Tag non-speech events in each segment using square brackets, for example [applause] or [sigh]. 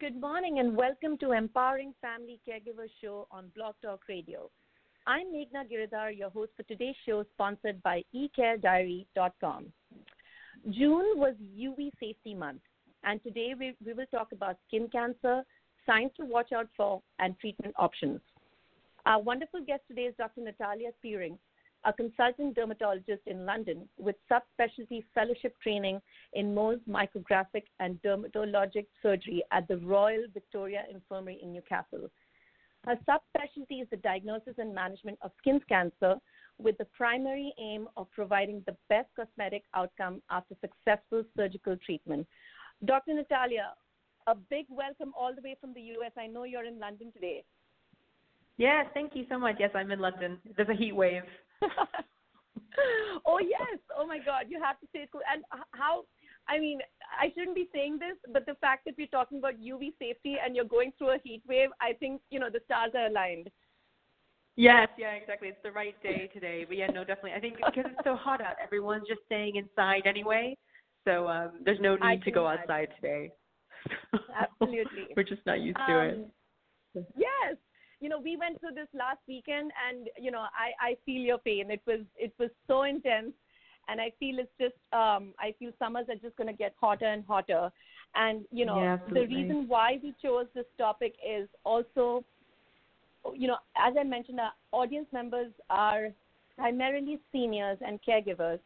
Good morning and welcome to Empowering Family Caregiver Show on Blog Talk Radio. I'm Meghna Giridhar, your host for today's show, sponsored by eCareDiary.com. June was UV Safety Month, and today we, we will talk about skin cancer, signs to watch out for, and treatment options. Our wonderful guest today is Dr. Natalia Spearing, a consultant dermatologist in London with subspecialty fellowship training in Mohs micrographic and dermatologic surgery at the Royal Victoria Infirmary in Newcastle. Her subspecialty is the diagnosis and management of skin cancer with the primary aim of providing the best cosmetic outcome after successful surgical treatment. Dr. Natalia, a big welcome all the way from the US. I know you're in London today. Yes, thank you so much. Yes, I'm in London. There's a heat wave. [laughs] oh yes. Oh my God. You have to say it cool. And how? I mean, I shouldn't be saying this, but the fact that we're talking about UV safety and you're going through a heat wave, I think you know the stars are aligned. Yes, yeah, exactly. It's the right day today. But yeah, no, definitely. I think because it's so hot out, everyone's just staying inside anyway. So um, there's no need to go outside today. [laughs] Absolutely. We're just not used to um, it. Yes. You know, we went through this last weekend and you know, I, I feel your pain. It was it was so intense and I feel it's just um I feel summers are just gonna get hotter and hotter. And, you know, yeah, the reason why we chose this topic is also you know, as I mentioned, our audience members are primarily seniors and caregivers.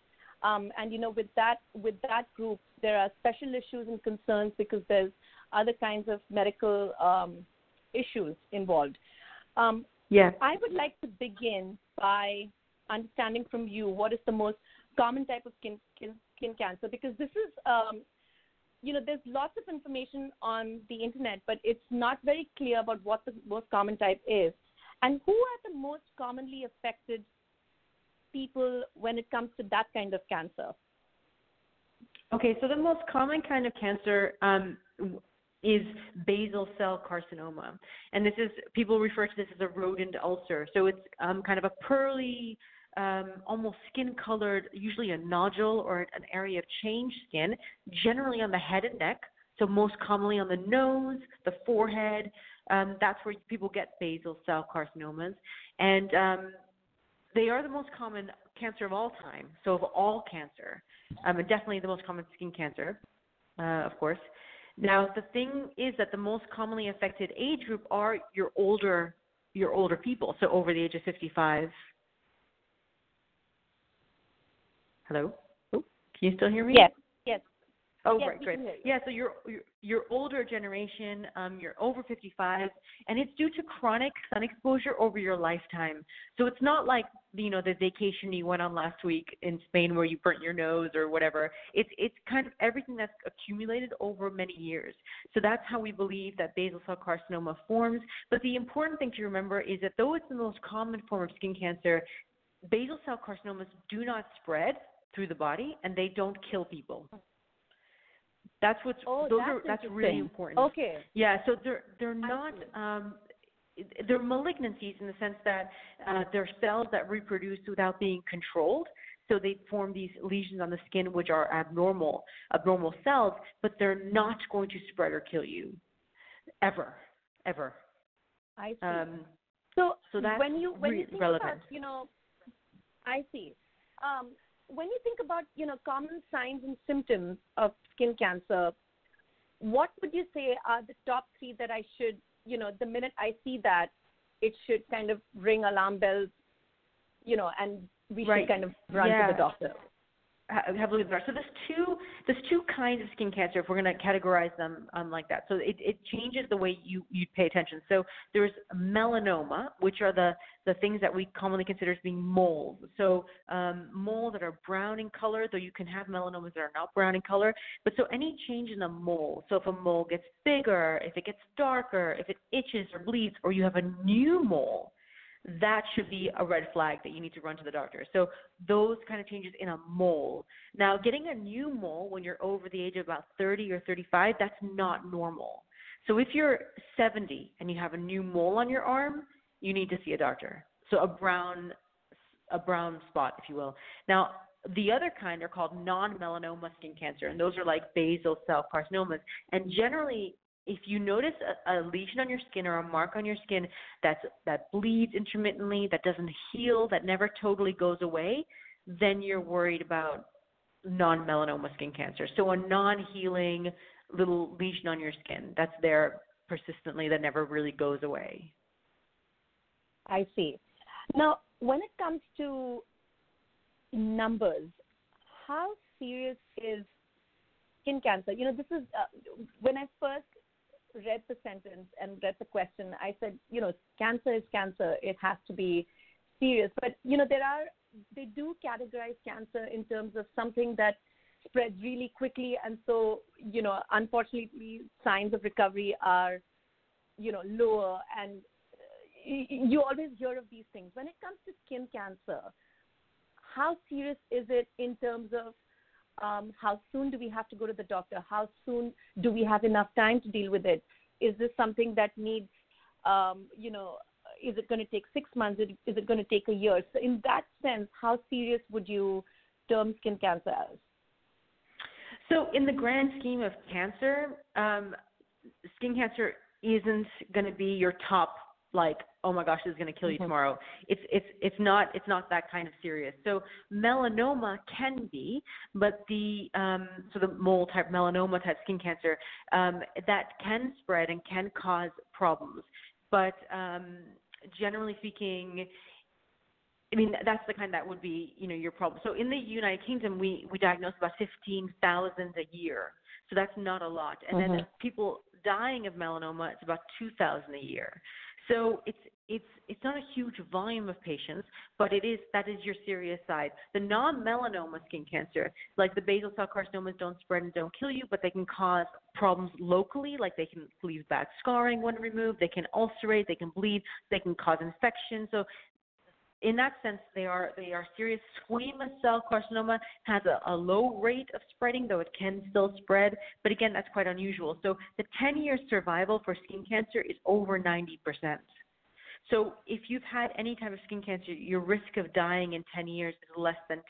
Um, and you know, with that with that group, there are special issues and concerns because there's other kinds of medical um, issues involved. Um, yeah. I would like to begin by understanding from you what is the most common type of skin skin, skin cancer because this is um, you know there's lots of information on the internet but it's not very clear about what the most common type is and who are the most commonly affected people when it comes to that kind of cancer? Okay, so the most common kind of cancer um, is basal cell carcinoma, and this is people refer to this as a rodent ulcer. So it's um, kind of a pearly, um, almost skin-colored, usually a nodule or an area of changed skin, generally on the head and neck. So most commonly on the nose, the forehead. Um, that's where people get basal cell carcinomas, and um, they are the most common cancer of all time. So of all cancer, um, and definitely the most common skin cancer, uh, of course. Now the thing is that the most commonly affected age group are your older your older people, so over the age of 55. Hello. Oh, can you still hear me? Yes. Yes. Oh, yes, right, great. Yeah, so you're, you're your older generation, um, you're over 55, and it's due to chronic sun exposure over your lifetime. So it's not like you know the vacation you went on last week in Spain where you burnt your nose or whatever. It's it's kind of that's accumulated over many years. So that's how we believe that basal cell carcinoma forms. But the important thing to remember is that though it's the most common form of skin cancer, basal cell carcinomas do not spread through the body and they don't kill people. That's what's oh, those that's are that's really important. Okay. Yeah, so they're they're not um they're malignancies in the sense that uh, they're cells that reproduce without being controlled. So they form these lesions on the skin, which are abnormal, abnormal cells, but they're not going to spread or kill you, ever, ever. I see. Um, so, so that's when you when re- you think relevant. about you know, I see. Um, when you think about you know common signs and symptoms of skin cancer, what would you say are the top three that I should you know the minute I see that, it should kind of ring alarm bells, you know, and we Right. should kind of run Yeah. to the doctor. ha- heavily bizarre. So there's two there's two kinds of skin cancer if we're going to categorize them um, like that. So it, it changes the way you you pay attention. So there's melanoma, which are the the things that we commonly consider as being moles. So um, moles that are brown in color, though you can have melanomas that are not brown in color. But so any change in a mole. So if a mole gets bigger, if it gets darker, if it itches or bleeds, or you have a new mole that should be a red flag that you need to run to the doctor. So those kind of changes in a mole. Now, getting a new mole when you're over the age of about 30 or 35, that's not normal. So if you're 70 and you have a new mole on your arm, you need to see a doctor. So a brown a brown spot, if you will. Now, the other kind are called non-melanoma skin cancer, and those are like basal cell carcinomas. And generally, if you notice a, a lesion on your skin or a mark on your skin that's that bleeds intermittently, that doesn't heal, that never totally goes away, then you're worried about non-melanoma skin cancer. So a non-healing little lesion on your skin that's there persistently that never really goes away. I see. Now, when it comes to numbers, how serious is skin cancer? You know, this is uh, when I first read the sentence and read the question, I said, you know, cancer is cancer. It has to be serious. But, you know, there are, they do categorize cancer in terms of something that spreads really quickly. And so, you know, unfortunately, signs of recovery are, you know, lower. And uh, you always hear of these things. When it comes to skin cancer, how serious is it in terms of um, how soon do we have to go to the doctor? How soon do we have enough time to deal with it? Is this something that needs, um, you know, is it going to take six months? Is it going to take a year? So, in that sense, how serious would you term skin cancer as? So, in the grand scheme of cancer, um, skin cancer isn't going to be your top like oh my gosh this is going to kill you mm-hmm. tomorrow it's it's it's not it's not that kind of serious so melanoma can be but the um so the mole type melanoma type skin cancer um that can spread and can cause problems but um generally speaking I mean, that's the kind that would be, you know, your problem. So in the United Kingdom, we we diagnose about fifteen thousand a year. So that's not a lot. And mm-hmm. then people dying of melanoma, it's about two thousand a year. So it's it's it's not a huge volume of patients, but it is that is your serious side. The non-melanoma skin cancer, like the basal cell carcinomas, don't spread and don't kill you, but they can cause problems locally, like they can leave bad scarring when removed, they can ulcerate, they can bleed, they can cause infection. So in that sense, they are they are serious. Squamous cell carcinoma has a, a, low rate of spreading, though it can still spread. But again, that's quite unusual. So the 10-year survival for skin cancer is over 90%. So if you've had any type of skin cancer, your risk of dying in 10 years is less than 10%.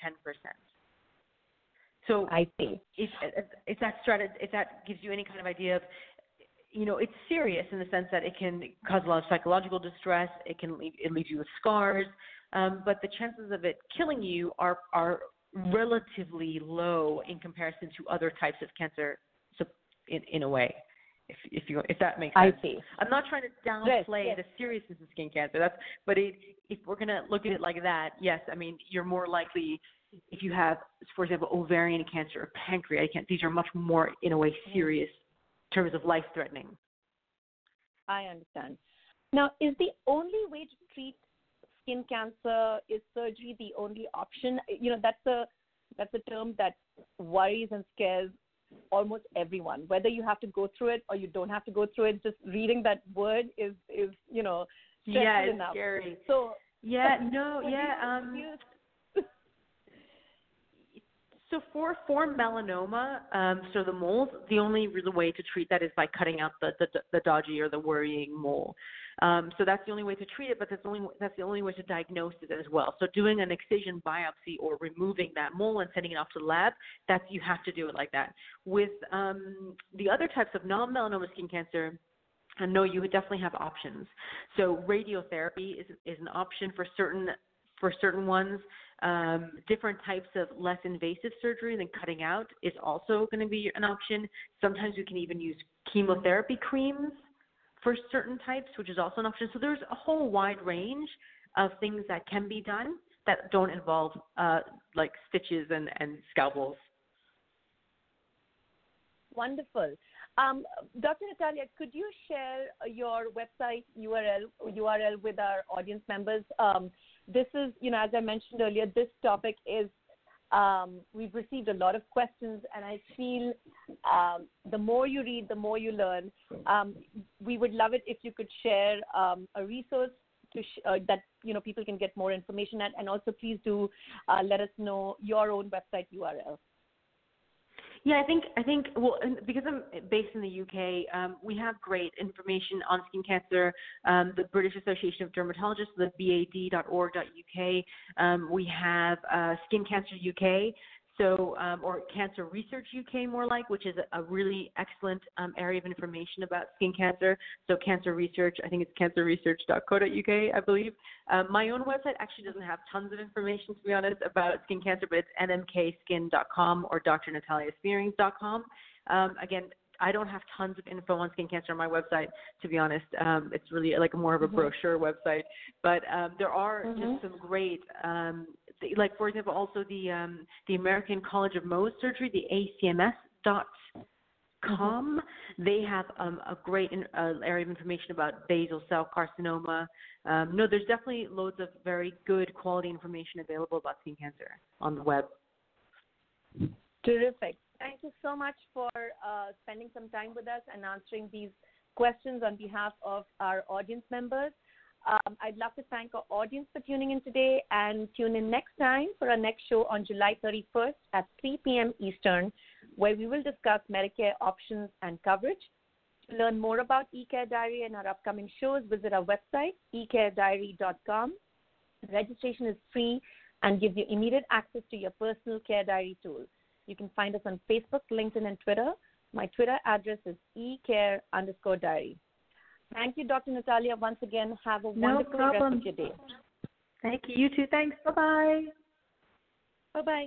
So I see. If, if that strategy, if that gives you any kind of idea of you know, it's serious in the sense that it can cause a lot of psychological distress. It can leave, it leaves you with scars um, but the chances of it killing you are are relatively low in comparison to other types of cancer. So in in a way, if if you if that makes sense. I see. I'm not trying to downplay yes, yes. the seriousness of skin cancer. That's but it, if we're gonna look at it like that, yes, I mean you're more likely if you have, for example, ovarian cancer or pancreatic cancer. These are much more in a way serious in terms of life threatening. I understand. Now, is the only way to treat skin cancer is surgery the only option you know that's a that's a term that worries and scares almost everyone whether you have to go through it or you don't have to go through it just reading that word is is you know yeah it's enough. scary so yeah [laughs] no yeah um so for for melanoma, um, so the moles, the only real way to treat that is by cutting out the the, the dodgy or the worrying mole. Um, so that's the only way to treat it, but that's the only that's the only way to diagnose it as well. So doing an excision biopsy or removing that mole and sending it off to the lab, that's you have to do it like that. With um, the other types of non-melanoma skin cancer, and no, you would definitely have options. So radiotherapy is is an option for certain for certain ones. Um, different types of less invasive surgery than cutting out is also going to be an option. Sometimes we can even use chemotherapy creams for certain types, which is also an option. So there's a whole wide range of things that can be done that don't involve uh, like stitches and, and scalpels. Wonderful. Um, Dr. Natalia, could you share your website URL URL with our audience members? Um, this is, you know, as I mentioned earlier, this topic is um, we've received a lot of questions, and I feel um, the more you read, the more you learn. Um, we would love it if you could share um, a resource to sh- uh, that you know people can get more information at, and also please do uh, let us know your own website URL. Yeah, I think I think well because I'm based in the UK, um, we have great information on skin cancer. Um, the British Association of Dermatologists, the BAD.org.uk. Um, we have uh, Skin Cancer UK. So, um, or Cancer Research UK, more like, which is a, really excellent um, area of information about skin cancer. So, Cancer Research, I think it's cancerresearch.co.uk, I believe. Um, my own website actually doesn't have tons of information, to be honest, about skin cancer, but it's nmkskin.com or drnataliaspierings.com. Um, again, I don't have tons of info on skin cancer on my website, to be honest. Um, it's really like more of a mm-hmm. brochure website, but um, there are mm-hmm. just some great, um, like for example, also the um, the American College of Mohs Surgery, the ACMS dot com. Mm-hmm. They have um, a great in, uh, area of information about basal cell carcinoma. Um, no, there's definitely loads of very good quality information available about skin cancer on the web. Terrific. Thank you so much for uh, spending some time with us and answering these questions on behalf of our audience members. Um, I'd love to thank our audience for tuning in today and tune in next time for our next show on July 31st at 3 p.m. Eastern, where we will discuss Medicare options and coverage. To learn more about eCare Diary and our upcoming shows, visit our website, ecarediary.com. Registration is free and gives you immediate access to your personal care diary tool. You can find us on Facebook, LinkedIn, and Twitter. My Twitter address is ecare underscore diary. Thank you, Dr. Natalia. Once again, have a wonderful problem. rest of your day. Thank you. You too. Thanks. Bye bye. Bye bye.